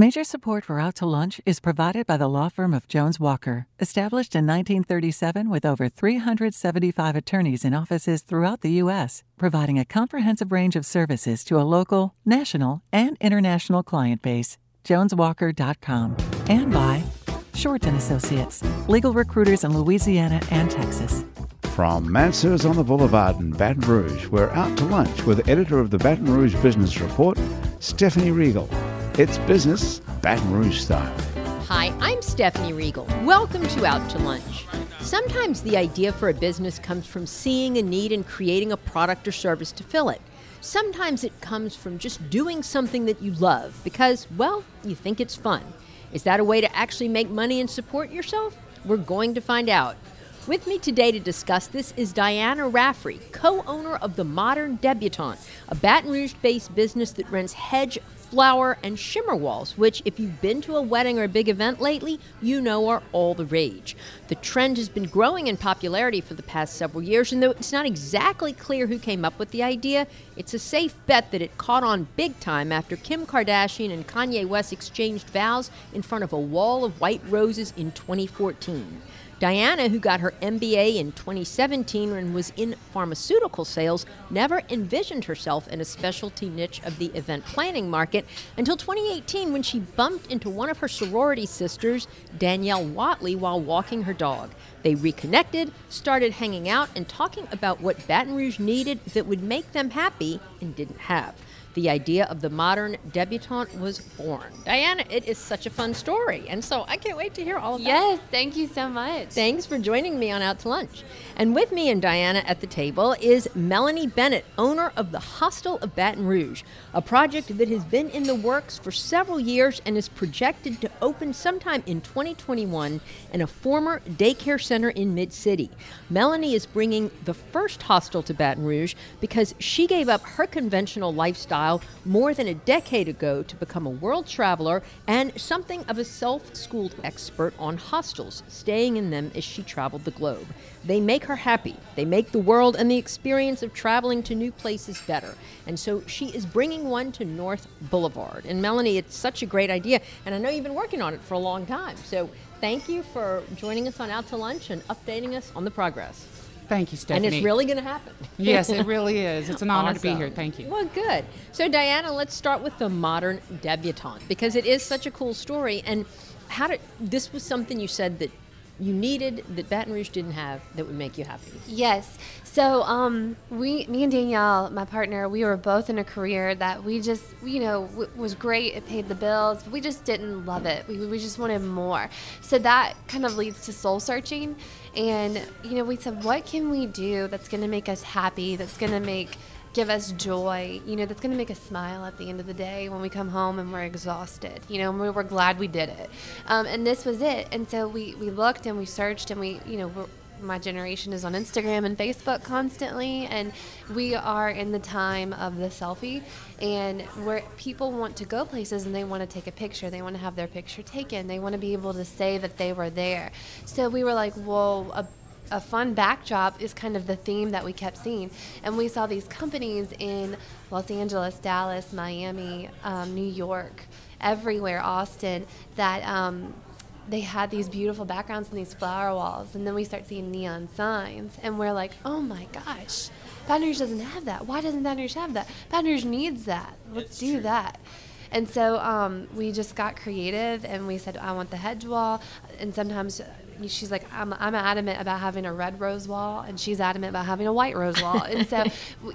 Major support for Out to Lunch is provided by the law firm of Jones Walker, established in 1937 with over 375 attorneys in offices throughout the U.S., providing a comprehensive range of services to a local, national, and international client base. JonesWalker.com. And by Shorten Associates, legal recruiters in Louisiana and Texas. From Mansur's on the Boulevard in Baton Rouge, we're out to lunch with editor of the Baton Rouge Business Report, Stephanie Riegel. It's business Baton Rouge style. Hi, I'm Stephanie Riegel. Welcome to Out to Lunch. Sometimes the idea for a business comes from seeing a need and creating a product or service to fill it. Sometimes it comes from just doing something that you love because, well, you think it's fun. Is that a way to actually make money and support yourself? We're going to find out. With me today to discuss this is Diana Raffrey, co owner of the Modern Debutante, a Baton Rouge based business that rents hedge flower, and shimmer walls, which, if you've been to a wedding or a big event lately, you know are all the rage. The trend has been growing in popularity for the past several years, and though it's not exactly clear who came up with the idea, it's a safe bet that it caught on big time after Kim Kardashian and Kanye West exchanged vows in front of a wall of white roses in 2014. Diana, who got her MBA in 2017 and was in pharmaceutical sales, never envisioned herself in a specialty niche of the event planning market until 2018 when she bumped into one of her sorority sisters, Danielle Watley, while walking her dog. They reconnected, started hanging out, and talking about what Baton Rouge needed that would make them happy and didn't have the idea of the modern debutante was born. Diana, it is such a fun story, and so I can't wait to hear all about yes, it. Yes, thank you so much. Thanks for joining me on Out to Lunch. And with me and Diana at the table is Melanie Bennett, owner of the Hostel of Baton Rouge, a project that has been in the works for several years and is projected to open sometime in 2021 in a former daycare center in Mid City. Melanie is bringing the first hostel to Baton Rouge because she gave up her conventional lifestyle more than a decade ago to become a world traveler and something of a self schooled expert on hostels, staying in them as she traveled the globe. They make her happy. They make the world and the experience of traveling to new places better. And so she is bringing one to North Boulevard. And Melanie, it's such a great idea. And I know you've been working on it for a long time. So thank you for joining us on Out to Lunch and updating us on the progress. Thank you, Stephanie. And it's really going to happen. yes, it really is. It's an honor awesome. to be here. Thank you. Well, good. So, Diana, let's start with the modern debutante because it is such a cool story. And how did this was something you said that you needed that Baton Rouge didn't have that would make you happy? Yes. So, um, we, me and Danielle, my partner, we were both in a career that we just, you know, w- was great. It paid the bills, but we just didn't love it. We, we just wanted more. So that kind of leads to soul searching. And, you know, we said, what can we do that's going to make us happy, that's going to make give us joy, you know, that's going to make us smile at the end of the day when we come home and we're exhausted, you know, and we were glad we did it. Um, and this was it. And so we, we looked and we searched and we, you know, my generation is on Instagram and Facebook constantly, and we are in the time of the selfie, and where people want to go places and they want to take a picture, they want to have their picture taken, they want to be able to say that they were there. So we were like, well, a a fun backdrop is kind of the theme that we kept seeing. And we saw these companies in Los Angeles, Dallas, Miami, um, New York, everywhere, Austin, that um, they had these beautiful backgrounds and these flower walls. And then we start seeing neon signs. And we're like, oh my gosh, Baton Rouge doesn't have that. Why doesn't Baton Rouge have that? Baton Rouge needs that. Let's it's do true. that. And so um, we just got creative and we said, I want the hedge wall. And sometimes she's like, I'm, I'm adamant about having a red rose wall, and she's adamant about having a white rose wall. and so,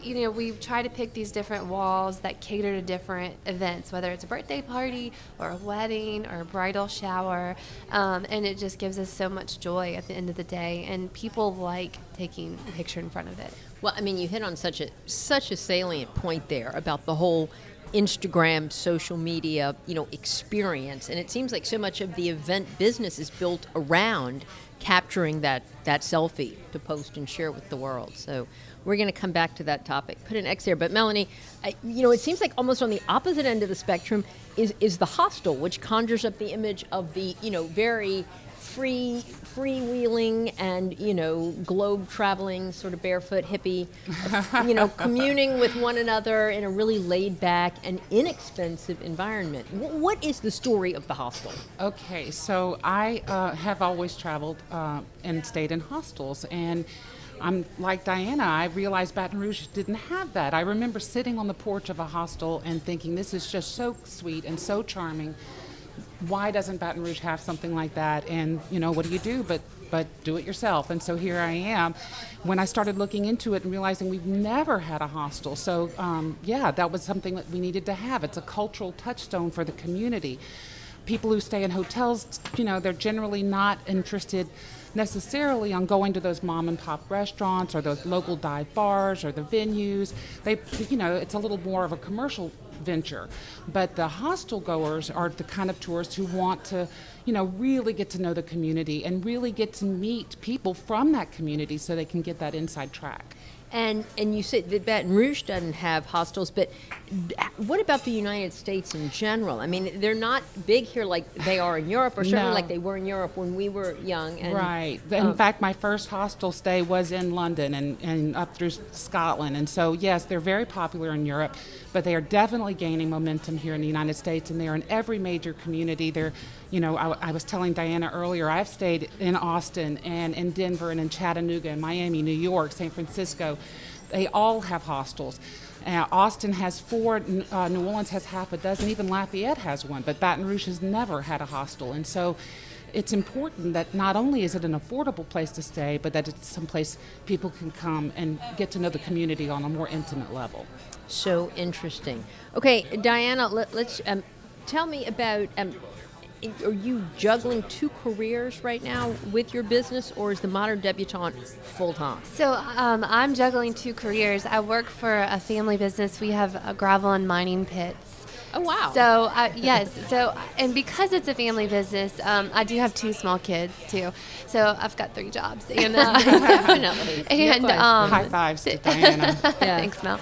you know, we try to pick these different walls that cater to different events, whether it's a birthday party or a wedding or a bridal shower. Um, and it just gives us so much joy at the end of the day. And people like taking a picture in front of it. Well, I mean, you hit on such a such a salient point there about the whole Instagram, social media, you know, experience. And it seems like so much of the event business is built around capturing that that selfie to post and share with the world. So we're going to come back to that topic. Put an X there. But Melanie, I, you know, it seems like almost on the opposite end of the spectrum is is the hostel, which conjures up the image of the you know very free freewheeling and you know globe traveling sort of barefoot hippie you know communing with one another in a really laid back and inexpensive environment Wh- what is the story of the hostel Okay, so I uh, have always traveled uh, and stayed in hostels, and I'm like Diana. I realized Baton Rouge didn't have that. I remember sitting on the porch of a hostel and thinking, "This is just so sweet and so charming. Why doesn't Baton Rouge have something like that?" And you know, what do you do but but do it yourself? And so here I am. When I started looking into it and realizing we've never had a hostel, so um, yeah, that was something that we needed to have. It's a cultural touchstone for the community people who stay in hotels, you know, they're generally not interested necessarily on going to those mom and pop restaurants or those local dive bars or the venues. They, you know, it's a little more of a commercial venture. But the hostel goers are the kind of tourists who want to, you know, really get to know the community and really get to meet people from that community so they can get that inside track. And and you said that Baton Rouge doesn't have hostels, but what about the United States in general? I mean, they're not big here like they are in Europe, or certainly No. like they were in Europe when we were young. And, right. In um, fact, my first hostel stay was in London and, and up through Scotland. And so, yes, they're very popular in Europe, but they are definitely gaining momentum here in the United States, and they're in every major community. They're, you know, I, I was telling Diana earlier, I've stayed in Austin and in Denver and in Chattanooga and Miami, New York, San Francisco. They all have hostels. Uh, Austin has four, uh, New Orleans has half a dozen, even Lafayette has one, but Baton Rouge has never had a hostel. And so it's important that not only is it an affordable place to stay, but that it's someplace people can come and get to know the community on a more intimate level. So interesting. Okay, Diana, let, us um, tell me about. Um, are you juggling two careers right now with your business, or is the modern debutante full time? So um, I'm juggling two careers. I work for a family business. We have uh, gravel and mining pits. Oh wow! So uh, yes, so and because it's a family business, um, I do have two small kids too. So I've got three jobs, and uh, definitely. No and um, High fives to Diana. Yeah. Thanks, Mel.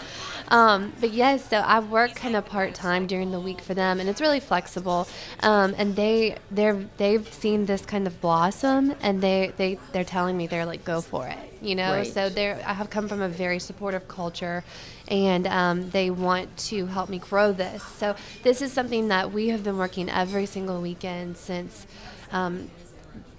Um, but yes, so I work kind of part time during the week for them, and it's really flexible. Um, and they they're they've seen this kind of blossom, and they they they're telling me they're like go for it, you know. Right. So they're I have come from a very supportive culture, and um, they want to help me grow this. So this is something that we have been working every single weekend since. Um,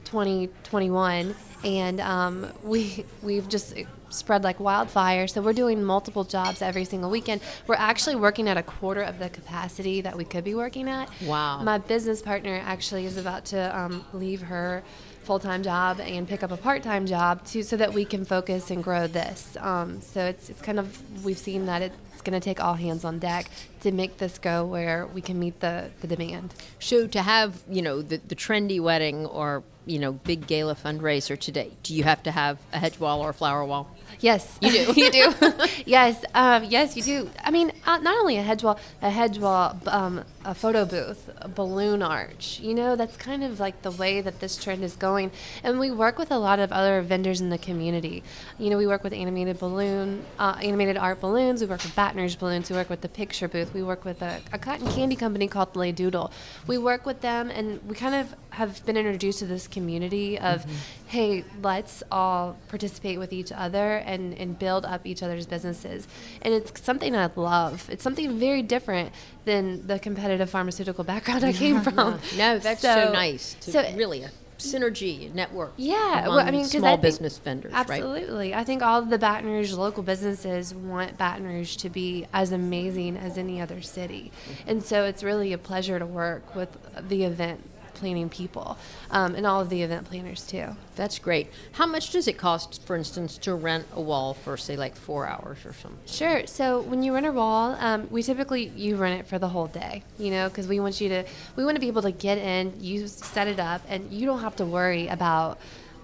2021 and um, we we've just spread like wildfire. So we're doing multiple jobs every single weekend. We're actually working at a quarter of the capacity that we could be working at. Wow. my business partner actually is about to um, leave her full-time job and pick up a part-time job too so that we can focus and grow this. Um, so it's, it's kind of we've seen that it's going to take all hands on deck to make this go where we can meet the, the demand. So to have you know the, the trendy wedding or you know big gala fundraiser today, do you have to have a hedge wall or a flower wall? Yes, you do. you do. yes, um, yes, you do. I mean, uh, not only a hedge wall, a hedge wall, um, a photo booth, a balloon arch. You know, that's kind of like the way that this trend is going. And we work with a lot of other vendors in the community. You know, we work with animated balloon, uh, animated art balloons. We work with Rouge balloons. We work with the picture booth. We work with a, a cotton candy company called Lay Doodle. We work with them, and we kind of have been introduced to this community of, hey, let's all participate with each other and, and build up each other's businesses. And it's something I love. It's something very different than the competitive pharmaceutical background I came from. No, that's so, nice. To so- really a synergy network. Yeah, well, I mean, small I think- business vendors, right? Absolutely. I think all the Baton Rouge local businesses want Baton Rouge to be as amazing as any other city. Mm-hmm. And so it's really a pleasure to work with the event planning people um, and all of the event planners too. That's great. How much does it cost, for instance, to rent a wall for say like four hours or something? Sure. So when you rent a wall, um, we typically you rent it for the whole day. You know, because we want you to, we want to be able to get in, you set it up, and you don't have to worry about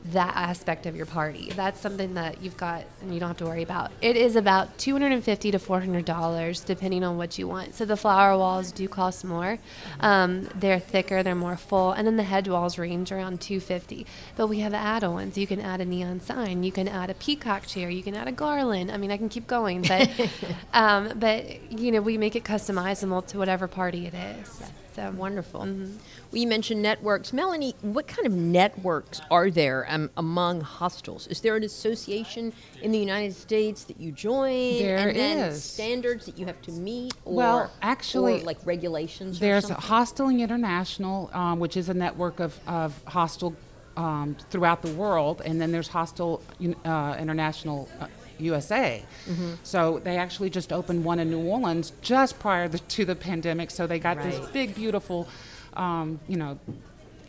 that aspect of your party. That's something that you've got and you don't have to worry about. It is about two hundred and fifty to four hundred dollars, depending on what you want. So the flower walls do cost more. Um, they're thicker, they're more full, and then the hedge walls range around two fifty. But we have add-ons. You can add a neon sign, you can add a peacock chair, you can add a garland. I mean, I can keep going, but um, but you know, we make it customizable to whatever party it is. So Wonderful. Well, you mentioned networks. Melanie, what kind of networks are there um, among hostels? Is there an association in the United States that you join? There and then is. standards that you have to meet? Or, Well, actually, or like regulations There's? Hosteling International, um, which is a network of, of hostel um, throughout the world, and then there's Hostel uh, International uh, USA. Mm-hmm. So they actually just opened one in New Orleans just prior to the pandemic. So they got this big, beautiful, um, you know,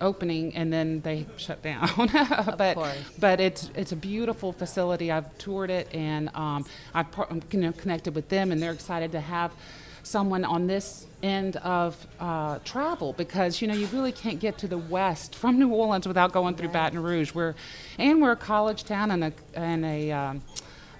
opening, and then they shut down. but but it's it's a beautiful facility. I've toured it, and um, I've you know, connected with them, and they're excited to have someone on this end of uh, travel because you know you really can't get to the west from New Orleans without going through Baton Rouge. We're and we're a college town and a and a um,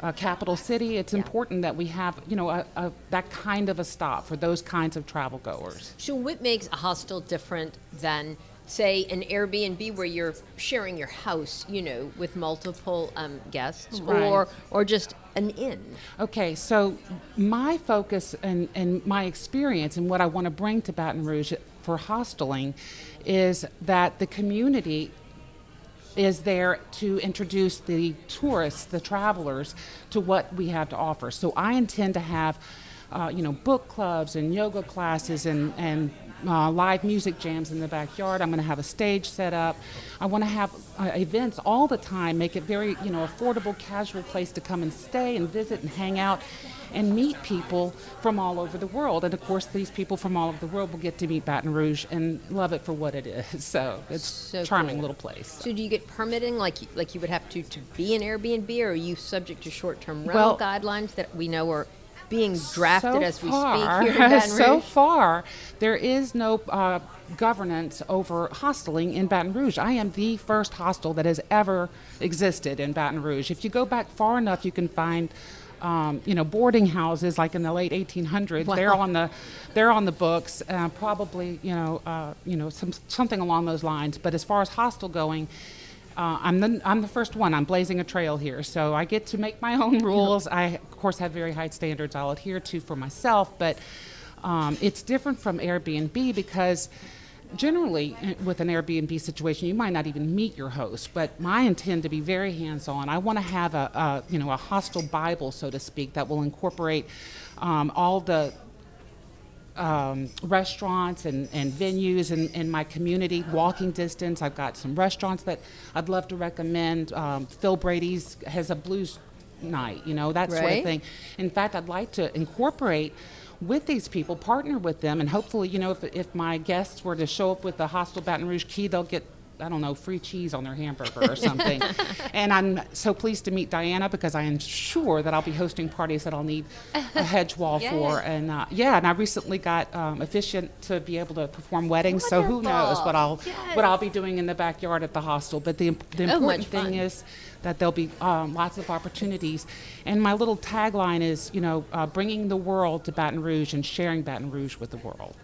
a capital city, it's important that we have, you know, a, a, that kind of a stop for those kinds of travel goers. So, what makes a hostel different than, say, an Airbnb where you're sharing your house, you know, with multiple um, guests, Right. or or just an inn? Okay, so my focus and, and my experience and what I want to bring to Baton Rouge for hosteling is that the community is there to introduce the tourists, the travelers, to what we have to offer. So I intend to have, uh, you know, book clubs and yoga classes and and uh, live music jams in the backyard. I'm going to have a stage set up. I want to have uh, events all the time. Make it very, you know, affordable, casual place to come and stay and visit and hang out. And meet people from all over the world, and of course, these people from all over the world will get to meet Baton Rouge and love it for what it is. So it's So a charming cool. little place. So, do you get permitting like you- like you would have to to be an Airbnb, or are you subject to short-term rental Well- guidelines that we know are being drafted so as we far, speak here in Baton Rouge? so far, there is no uh, governance over hosteling in Baton Rouge. I am the first hostel that has ever existed in Baton Rouge. If you go back far enough, you can find. Um, you know, boarding houses like in the late 1800s. They're on the, they're on the books. Uh, probably, you know, uh, you know, some something along those lines. But as far as hostel going, uh, I'm the I'm the first one. I'm blazing a trail here, so I get to make my own rules. I of course have very high standards I'll adhere to for myself, but um, it's different from Airbnb because generally uh, with an Airbnb situation you might not even meet your host. But I intend to be very hands-on. I want to have a, a you know a hostel Bible, so to speak, that will incorporate um, all the um, restaurants and, and venues in, in my community, walking distance. I've got some restaurants that I'd love to recommend. Um, Phil Brady's has a blues night, you know, that sort of thing. In fact, I'd like to incorporate with these people, partner with them, and hopefully, you know, if, if my guests were to show up with the Hostel Baton Rouge key, they'll get. I don't know, free cheese on their hamburger or something. and I'm so pleased to meet Diana because I am sure that I'll be hosting parties that I'll need a hedge wall for. And uh, yeah, and I recently got um, efficient to be able to perform weddings. So who knows what I'll what I'll be doing in the backyard at the hostel. But the, the Oh, important much thing is that there'll be um, lots of opportunities. And my little tagline is, you know, uh, bringing the world to Baton Rouge and sharing Baton Rouge with the world.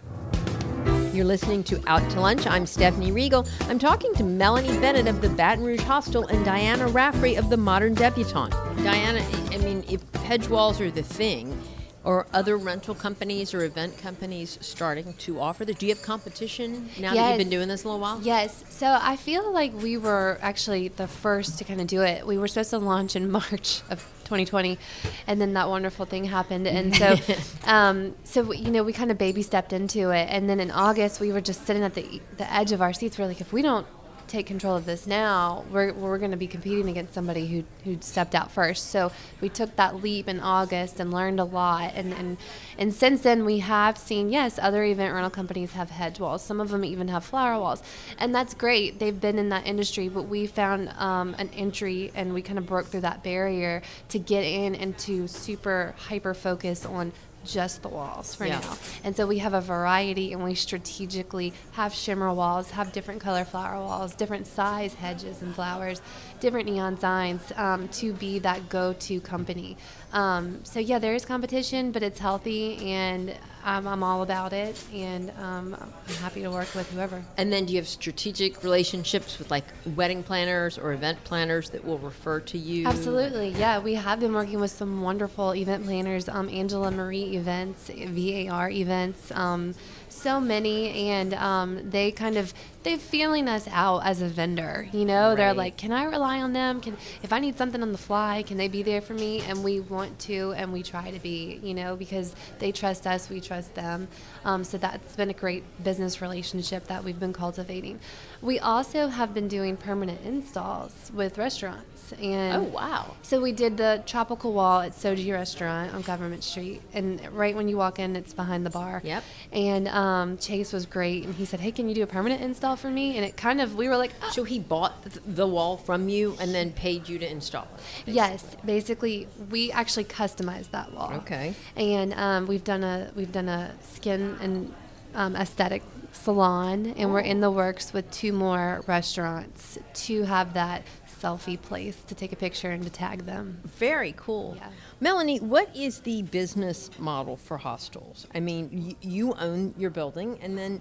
You're listening to Out to Lunch. I'm Stephanie Riegel. I'm talking to Melanie Bennett of the Baton Rouge Hostel and Diana Raffrey of the Modern Debutante. Diana, I mean, if hedge walls are the thing, or other rental companies or event companies starting to offer this? Do you have competition now that you've been doing this a little while? Yes. So I feel like we were actually the first to kind of do it. We were supposed to launch in March of 2020, and then that wonderful thing happened. And so, um, so you know, we kind of baby stepped into it. And then in August, we were just sitting at the the edge of our seats. We're like, if we don't take control of this now, we're, we're going to be competing against somebody who, who stepped out first. So we took that leap in August and learned a lot. And, and, and since then, we have seen, yes, other event rental companies have hedge walls. Some of them even have flower walls. And that's great. They've been in that industry, but we found um, an entry and we kind of broke through that barrier to get in and to super hyper focus on just the walls for Yeah. now. And so we have a variety and we strategically have shimmer walls, have different color flower walls, different size hedges and flowers, different neon signs um, to be that go to company. Um, so, yeah, there is competition, but it's healthy. And I'm, I'm all about it, and um, I'm happy to work with whoever. And then do you have strategic relationships with like wedding planners or event planners that will refer to you? Absolutely, yeah. We have been working with some wonderful event planners, um, Angela Marie Events, VAR Events. Um, so many, and um, they kind of they're feeling us out as a vendor. You know, they're like, "Can I rely on them? Can if I need something on the fly, can they be there for me?" And we want to, and we try to be. You know, because they trust us, we trust them. Um, so that's been a great business relationship that we've been cultivating. We also have been doing permanent installs with restaurants, and Oh wow. so we did the tropical wall at Soji Restaurant on Government Street, and right when you walk in, it's behind the bar. Yep. And um, Chase was great, and he said, "Hey, can you do a permanent install for me?" And it kind of we were like, oh. So he bought the wall from you and then paid you to install it. Yes, basically, we actually customized that wall. Okay. And um, we've done a we've done a skin and um, aesthetic salon, and we're in the works with two more restaurants to have that selfie place to take a picture and to tag them. Very cool. Yeah. Melanie, what is the business model for hostels? I mean, y- you own your building, and then,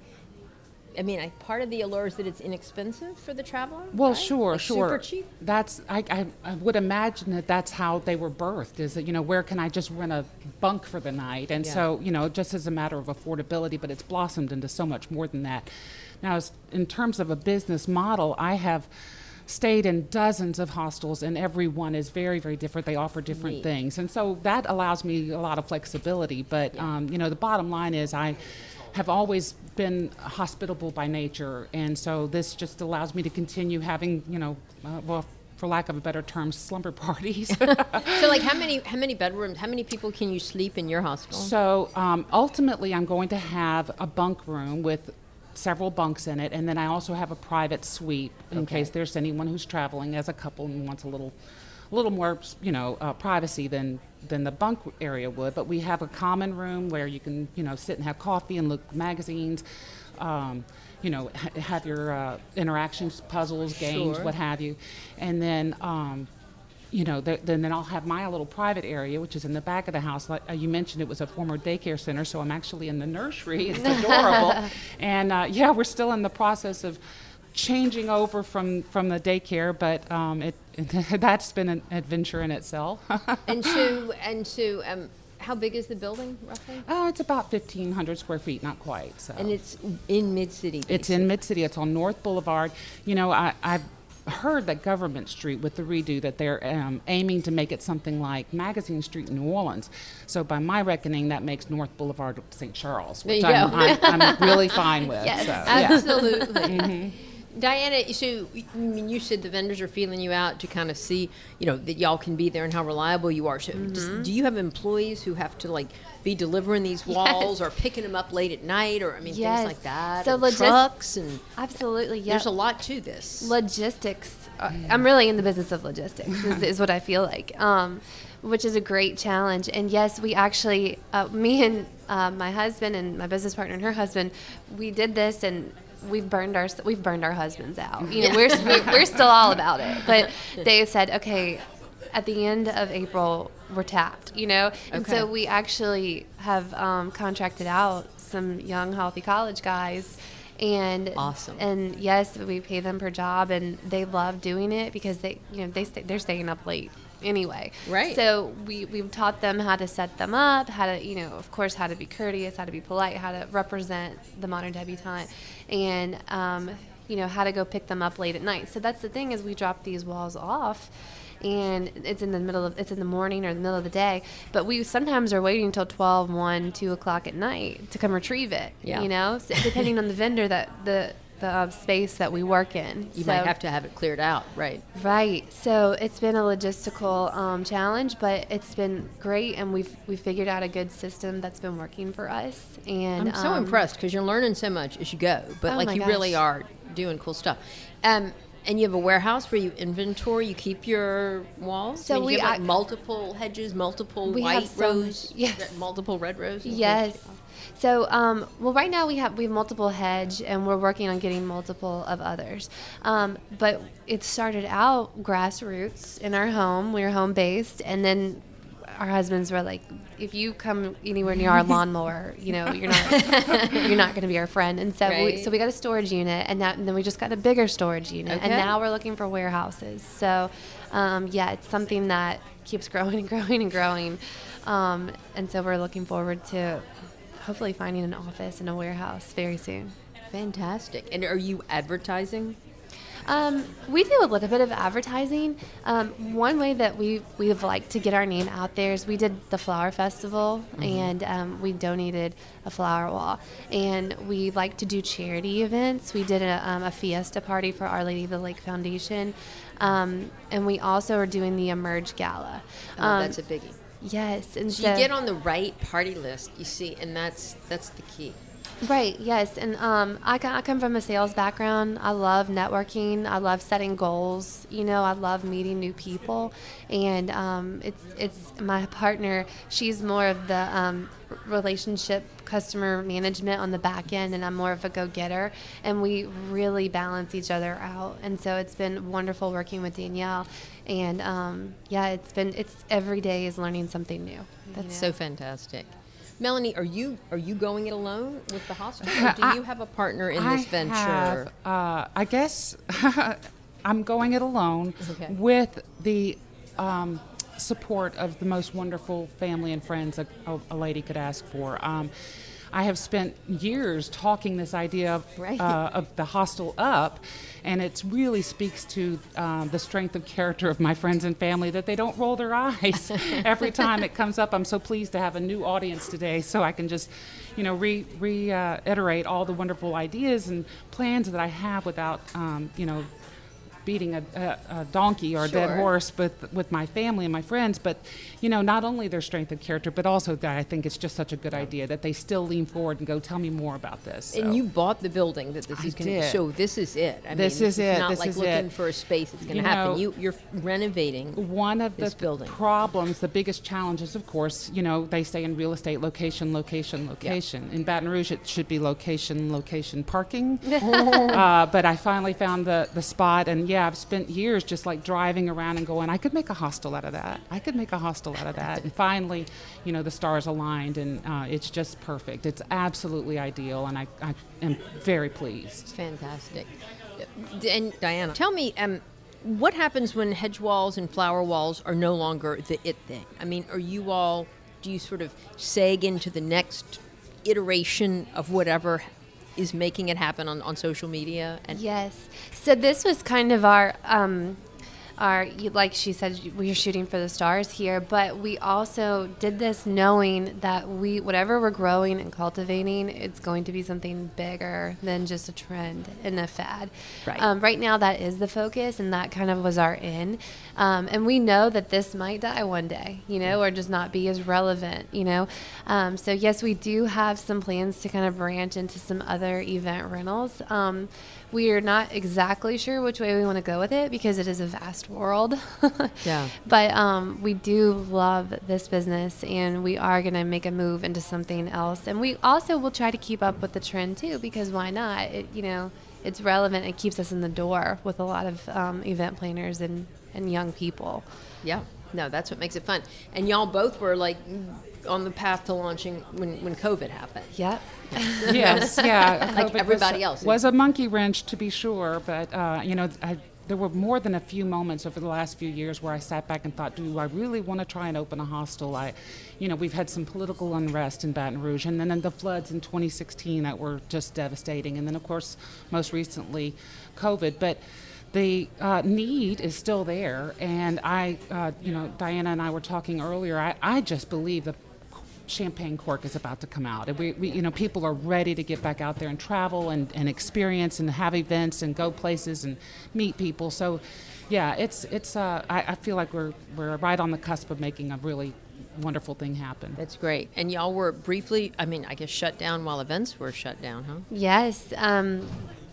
I mean, I, part of the allure is that it's inexpensive for the traveler. Well, right? sure, Like sure. Super cheap. That's I, I, I would imagine that that's how they were birthed. Is that you know where can I just rent a bunk for the night? And Yeah. so you know just as a matter of affordability, but it's blossomed into so much more than that. Now, in terms of a business model, I have stayed in dozens of hostels, and every one is very, very different. They offer different Neat. things, and so that allows me a lot of flexibility. But um, you know, the bottom line is I have always been hospitable by nature, and so this just allows me to continue having, you know, uh, well, for lack of a better term, slumber parties. So, like, how many how many bedrooms? How many people can you sleep in your hostel? so um, ultimately, I'm going to have a bunk room with several bunks in it, and then I also have a private suite in Okay. case there's anyone who's traveling as a couple and wants a little, a little more, you know, uh, privacy than than the bunk area would. But we have a common room where you can, you know, sit and have coffee and look at magazines. Um, you know, ha- have your uh, interactions, puzzles, games, Sure. what have you, and then um, you know, th- then then I'll have my little private area, which is in the back of the house. Like uh, you mentioned, it was a former daycare center, so I'm actually in the nursery. It's adorable, and uh, yeah, we're still in the process of changing over from from the daycare, but um, it that's been an adventure in itself. and so and so, um, how big is the building roughly? oh, it's about 1,500 square feet, not quite. So. And it's in Mid City. It's in Mid City. It's on North Boulevard. You know, I, I've heard that Government Street with the redo that they're um, aiming to make it something like Magazine Street in New Orleans. So by my reckoning, that makes North Boulevard St. Charles, which I'm. I'm, I'm really fine with. Yes, so, yeah. Absolutely. Diana, so I mean, you said the vendors are feeling you out to kind of see, you know, that y'all can be there and how reliable you are. So, does- do you have employees who have to like be delivering these walls or picking them up late at night, or I mean Yes. things like that? So and logis- trucks and Absolutely, yeah. there's a lot to this. logistics. Uh, I'm really in the business of logistics, is, is what I feel like, um, which is a great challenge. And yes, we actually, uh, me and uh, my husband and my business partner and her husband, we did this and. We've burned our we've burned our husbands out. You know, we're, we're still all about it. But they said, okay, at the end of April, we're tapped. You know, and Okay. so we actually have um, contracted out some young, healthy college guys, and Awesome. and yes, we pay them per job, and they love doing it because they, you know, they stay, they're staying up late anyway. Right. So we we've taught them how to set them up, how to, you know, of course, how to be courteous, how to be polite, how to represent the modern debutante, and um, you know, how to go pick them up late at night. So that's the thing is we drop these walls off. And it's in the middle of it's in the morning or the middle of the day, but we sometimes are waiting until 12, 1, 2 o'clock at night to come retrieve it. Yeah. You know, so depending on the vendor that the the uh, space that we work in. you So- might have to have it cleared out, right? Right. So it's been a logistical um, challenge, but it's been great, and we've we figured out a good system that's been working for us. And I'm so um, impressed because you're learning so much as you go, but Oh like you really are doing cool stuff. Um, and you have a warehouse where you inventory, you keep your walls. So I mean, we you have like ac- multiple hedges, multiple white so much- rose, yes. multiple red roses. Yes. So, um, well, right now we have we have multiple hedge, and we're working on getting multiple of others. Um, but it started out grassroots in our home. We were home based, and then our husbands were like, if you come anywhere near our lawnmower, you know, you're not you're not going to be our friend. And so we, so we got a storage unit, and, that, and then we just got a bigger storage unit, and now we're looking for warehouses. So um, yeah, it's something that keeps growing and growing and growing, um, and so we're looking forward to hopefully finding an office and a warehouse very soon. Fantastic. And are you advertising? Um, we do a little bit of advertising. Um, one way that we we've liked to get our name out there is we did the flower festival and um, we donated a flower wall. And we like to do charity events. We did a, um, a fiesta party for Our Lady of the Lake Foundation, um, and we also are doing the Emerge Gala. Oh, Um, that's a biggie. Yes, and So so you get on the right party list, you see, and that's that's the key. Right, yes. And um, I, I come from a sales background. I love networking. I love setting goals. You know, I love meeting new people. And um, it's, it's my partner, she's more of the um, relationship customer management on the back end, and I'm more of a go getter. And we really balance each other out. And so it's been wonderful working with Danielle. And um, yeah, it's been, it's every day is learning something new. That's you so fantastic. Melanie, are you are you going it alone with the hospital, or do I- you have a partner in I this venture? Have, uh, I guess I'm going it alone Okay. with the um, support of the most wonderful family and friends a, a, lady could ask for. Um, I have spent years talking this idea of, Right. uh, of the hostel up, and it really speaks to um, the strength of character of my friends and family that they don't roll their eyes every time it comes up. I'm so pleased to have a new audience today, so I can just, you know, re, reiterate all the wonderful ideas and plans that I have without, um, you know, beating a, a, a donkey or a dead horse with with my family and my friends. But you know, not only their strength of character, but also that I think it's just such a good idea that they still lean forward and go, "Tell me more about this." And you bought the building that this I is going to. So this is it. I This mean, is it. Not This like is looking it. for a space that's going to happen. know- you you're renovating. one of the building. problems, the biggest challenges, of course, you know, they say in real estate, location, location, location. In Baton Rouge, it should be location, location, parking. uh, but I finally found the, the spot, and yeah, I've spent years just like driving around and going, I could make a hostel out of that. I could make a hostel out of that. and finally, you know, the stars aligned, and uh, it's just perfect. It's absolutely ideal, and I, I am very pleased. It's fantastic. And Diana, tell me, um, what happens when hedge walls and flower walls are no longer the it thing? I mean, are you all? Do you sort of sag into the next iteration of whatever is making it happen on, on social media? And Yes. So this was kind of our, um, our like she said, we are shooting for the stars here, but we also did this knowing that we, whatever we're growing and cultivating, it's going to be something bigger than just a trend and a fad. Right. Um, right now, that is the focus, and that kind of was our in. Um, and we know that this might die one day, you know, or just not be as relevant, you know. Um, so yes, we do have some plans to kind of branch into some other event rentals. We are not exactly sure which way we want to go with it because it is a vast world. Yeah. But um, we do love this business, and we are going to make a move into something else. And we also will try to keep up with the trend too, because why not? It, you know, it's relevant. It keeps us in the door with a lot of um, event planners and, and young people. yeah, no, that's what makes it fun. And y'all both were like on the path to launching when when COVID happened. Yep. yes, yeah. Like COVID everybody was, else. was a monkey wrench to be sure, but uh, you know, I, there were more than a few moments over the last few years where I sat back and thought, do I really want to try and open a hostel? I, you know, we've had some political unrest in Baton Rouge, and then the floods in 2016 that were just devastating, and then of course, most recently, COVID, but. The uh, need is still there, and I, uh, you know, Diana and I were talking earlier. I, I just believe the champagne cork is about to come out. And we, we, you know, people are ready to get back out there and travel and, and experience and have events and go places and meet people. So, yeah, it's it's. Uh, I, I feel like we're we're right on the cusp of making a really wonderful thing happen. That's great. And y'all were briefly, I mean, I guess shut down while events were shut down, huh? Yes. Um,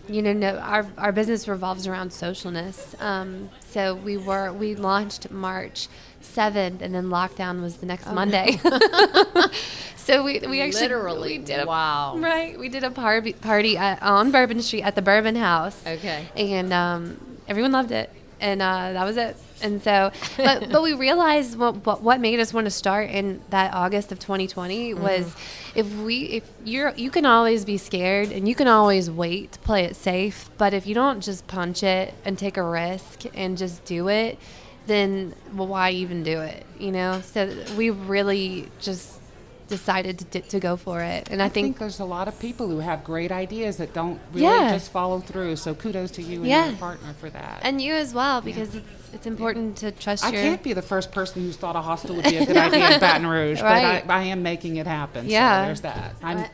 you know, no, our, our business revolves around socialness. Um, so we were we launched March seventh, and then lockdown was the next Monday. so we we actually Literally, we did a, wow. right we did a party party at, on Bourbon Street at the Bourbon House. Okay. And um, everyone loved it, and uh, that was it. And so, but but we realized what what, what made us want to start in that August of 2020 mm-hmm. was if we if you're you can always be scared and you can always wait to play it safe, but if you don't just punch it and take a risk and just do it, then well, why even do it? You know. So we really just decided to, to go for it. And I, I think, think, there's a lot of people who have great ideas that don't really yeah. just follow through. So kudos to you and yeah. your partner for that. And you as well, because yeah. it's, it's important to trust your I your... can't be the first person who's thought a hostel would be a good idea in Baton Rouge, right. but I, I, am making it happen. Yeah. So there's that. I'm,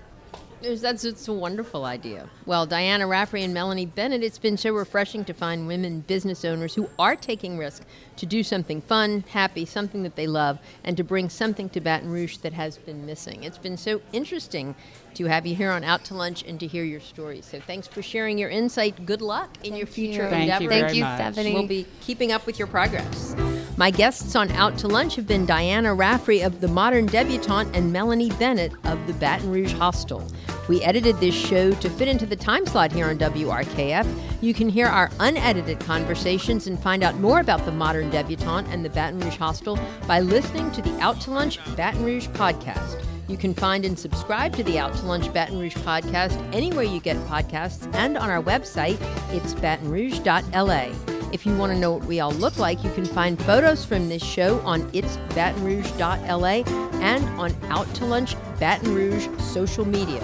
that's it's a wonderful idea. Well, Diana Raffrey and Melanie Bennett, it's been so refreshing to find women business owners who are taking risk to do something fun, happy, something that they love, and to bring something to Baton Rouge that has been missing. It's been so interesting to have you here on Out to Lunch and to hear your stories. So thanks for sharing your insight. Good luck in Thank your future you. endeavors. Thank you, Thank you. Stephanie. We'll be keeping up with your progress. My guests on Out to Lunch have been Diana Raffrey of the Modern Debutante and Melanie Bennett of the Baton Rouge Hostel. We edited this show to fit into the time slot here on WRKF. You can hear our unedited conversations and find out more about the Modern Debutante and the Baton Rouge Hostel by listening to the Out to Lunch Baton Rouge podcast. You can find and subscribe to the Out to Lunch Baton Rouge podcast anywhere you get podcasts and on our website, itsbatonrouge.la. If you want to know what we all look like, you can find photos from this show on itsbatonrouge.la and on Out to Lunch Baton Rouge social media.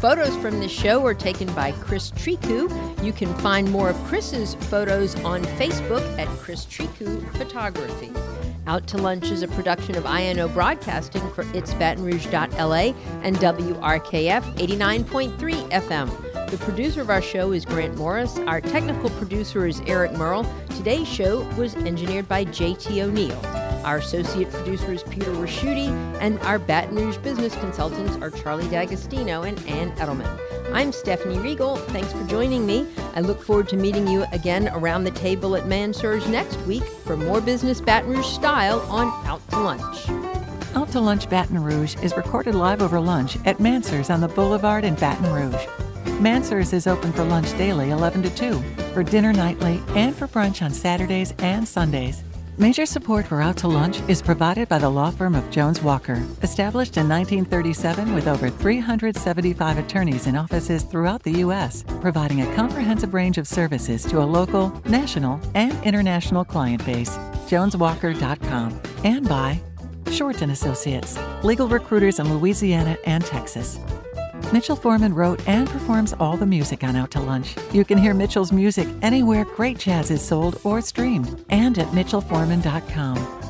Photos from this show are taken by Chris Triku. You can find more of Chris's photos on Facebook at Chris Triku Photography. Out to Lunch is a production of INO Broadcasting for itsbatonrouge.la and WRKF 89.3 FM. The producer of our show is Grant Morris. Our technical producer is Eric Merle. Today's show was engineered by JT O'Neill. Our associate producer is Peter Raschuti, and our Baton Rouge business consultants are Charlie D'Agostino and Ann Edelman. I'm Stephanie Riegel. Thanks for joining me. I look forward to meeting you again around the table at Mansur's next week for more business Baton Rouge style on Out to Lunch. Out to Lunch Baton Rouge is recorded live over lunch at Mansur's on the Boulevard in Baton Rouge. Mansur's is open for lunch daily 11 to 2, for dinner nightly, and for brunch on Saturdays and Sundays. Major support for Out to Lunch is provided by the law firm of Jones Walker, established in 1937 with over 375 attorneys in offices throughout the U.S., providing a comprehensive range of services to a local, national, and international client base. JonesWalker.com and by Shorten Associates, legal recruiters in Louisiana and Texas. Mitchell Foreman wrote and performs all the music on Out to Lunch. You can hear Mitchell's music anywhere great jazz is sold or streamed and at mitchellforeman.com.